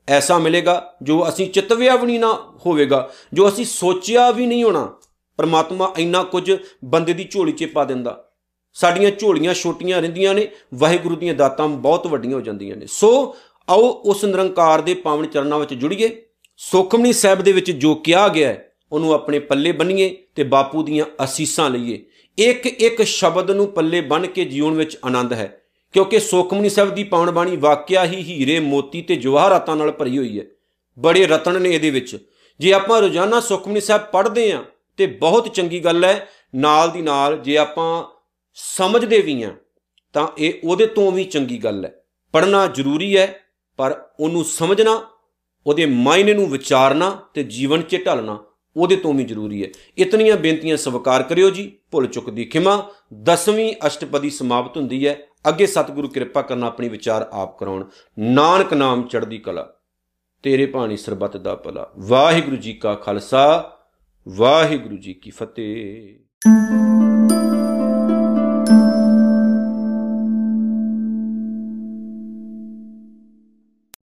Speaker 1: ਐਸਾ ਮਿਲੇਗਾ ਜੋ ਅਸੀਂ ਚਿਤਵਿਆ ਵੀ ਨਹੀਂ ਨਾ ਹੋਵੇਗਾ, ਜੋ ਅਸੀਂ ਸੋਚਿਆ ਵੀ ਨਹੀਂ ਹੋਣਾ। ਪਰਮਾਤਮਾ ਇੰਨਾ ਕੁਝ ਬੰਦੇ ਦੀ ਝੋਲੀ 'ਚ ਪਾ ਦਿੰਦਾ। ਸਾਡੀਆਂ ਝੋਲੀਆਂ ਛੋਟੀਆਂ ਰਹਿੰਦੀਆਂ ਨੇ, ਵਾਹਿਗੁਰੂ ਦੀਆਂ ਦਾਤਾਂ ਬਹੁਤ ਵੱਡੀਆਂ ਹੋ ਜਾਂਦੀਆਂ ਨੇ। ਸੋ ਆਓ ਉਸ ਨਿਰੰਕਾਰ ਦੇ ਪਾਵਨ ਚਰਨਾਂ ਵਿੱਚ ਜੁੜੀਏ। ਸੁਖਮਨੀ ਸਾਹਿਬ ਦੇ ਵਿੱਚ ਜੋ ਕਿਹਾ ਗਿਆ ਹੈ, ਉਹਨੂੰ ਆਪਣੇ ਪੱਲੇ ਬੰਨੀਏ ਤੇ ਬਾਪੂ ਦੀਆਂ ਅਸੀਸਾਂ ਲਈਏ। ਇੱਕ ਇੱਕ ਸ਼ਬਦ ਨੂੰ ਪੱਲੇ ਬੰਨ ਕੇ ਜੀਵਨ ਵਿੱਚ ਆਨੰਦ ਹੈ, ਕਿਉਂਕਿ ਸੁਖਮਨੀ ਸਾਹਿਬ ਦੀ ਪਾਵਨ ਬਾਣੀ ਵਾਕਿਆ ਹੀ ਹੀਰੇ, ਮੋਤੀ ਤੇ ਜਵਾਹਰਾਤਾਂ ਨਾਲ ਭਰੀ ਹੋਈ ਹੈ। ਬੜੇ ਰਤਨ ਨੇ ਇਹਦੇ ਵਿੱਚ। ਜੇ ਆਪਾਂ ਰੋਜ਼ਾਨਾ ਸੁਖਮਨੀ ਸਾਹਿਬ ਪੜ੍ਹਦੇ ਆਂ ਤੇ ਬਹੁਤ ਚੰਗੀ ਗੱਲ ਹੈ, ਨਾਲ ਦੀ ਨਾਲ ਜੇ ਆਪਾਂ ਸਮਝਦੇ ਵੀ ਆਂ ਤਾਂ ਇਹ ਉਹਦੇ ਤੋਂ ਵੀ ਚੰਗੀ ਗੱਲ ਹੈ। ਪੜ੍ਹਨਾ ਜ਼ਰੂਰੀ ਹੈ ਪਰ ਉਹਨੂੰ ਸਮਝਣਾ, ਉਹਦੇ ਮਾਇਨੇ ਨੂੰ ਵਿਚਾਰਨਾ ਤੇ ਜੀਵਨ 'ਚ ਢਲਣਾ ਉਹਦੇ ਤੋਂ ਵੀ ਜ਼ਰੂਰੀ ਹੈ। ਇਤਨੀਆਂ ਬੇਨਤੀਆਂ ਸਵਾਰ ਕਰਿਓ ਜੀ, ਭੁੱਲ ਚੁੱਕ ਦੀ ਖਿਮਾ। ਦਸਵੀਂ ਅਸ਼ਟਪਦੀ ਸਮਾਪਤ ਹੁੰਦੀ ਹੈ। ਅੱਗੇ ਸਤਿਗੁਰੂ ਕਿਰਪਾ ਕਰਨਾ ਆਪਣੀ ਵਿਚਾਰ ਆਪ ਕਰਾਉਣ। ਨਾਨਕ ਨਾਮ ਚੜ੍ਹਦੀ ਕਲਾ, ਤੇਰੇ ਬਾਣੀ ਸਰਬੱਤ ਦਾ ਭਲਾ। ਵਾਹਿਗੁਰੂ ਜੀ ਕਾ ਖਾਲਸਾ, ਵਾਹਿਗੁਰੂ ਜੀ ਕੀ ਫਤਿਹ।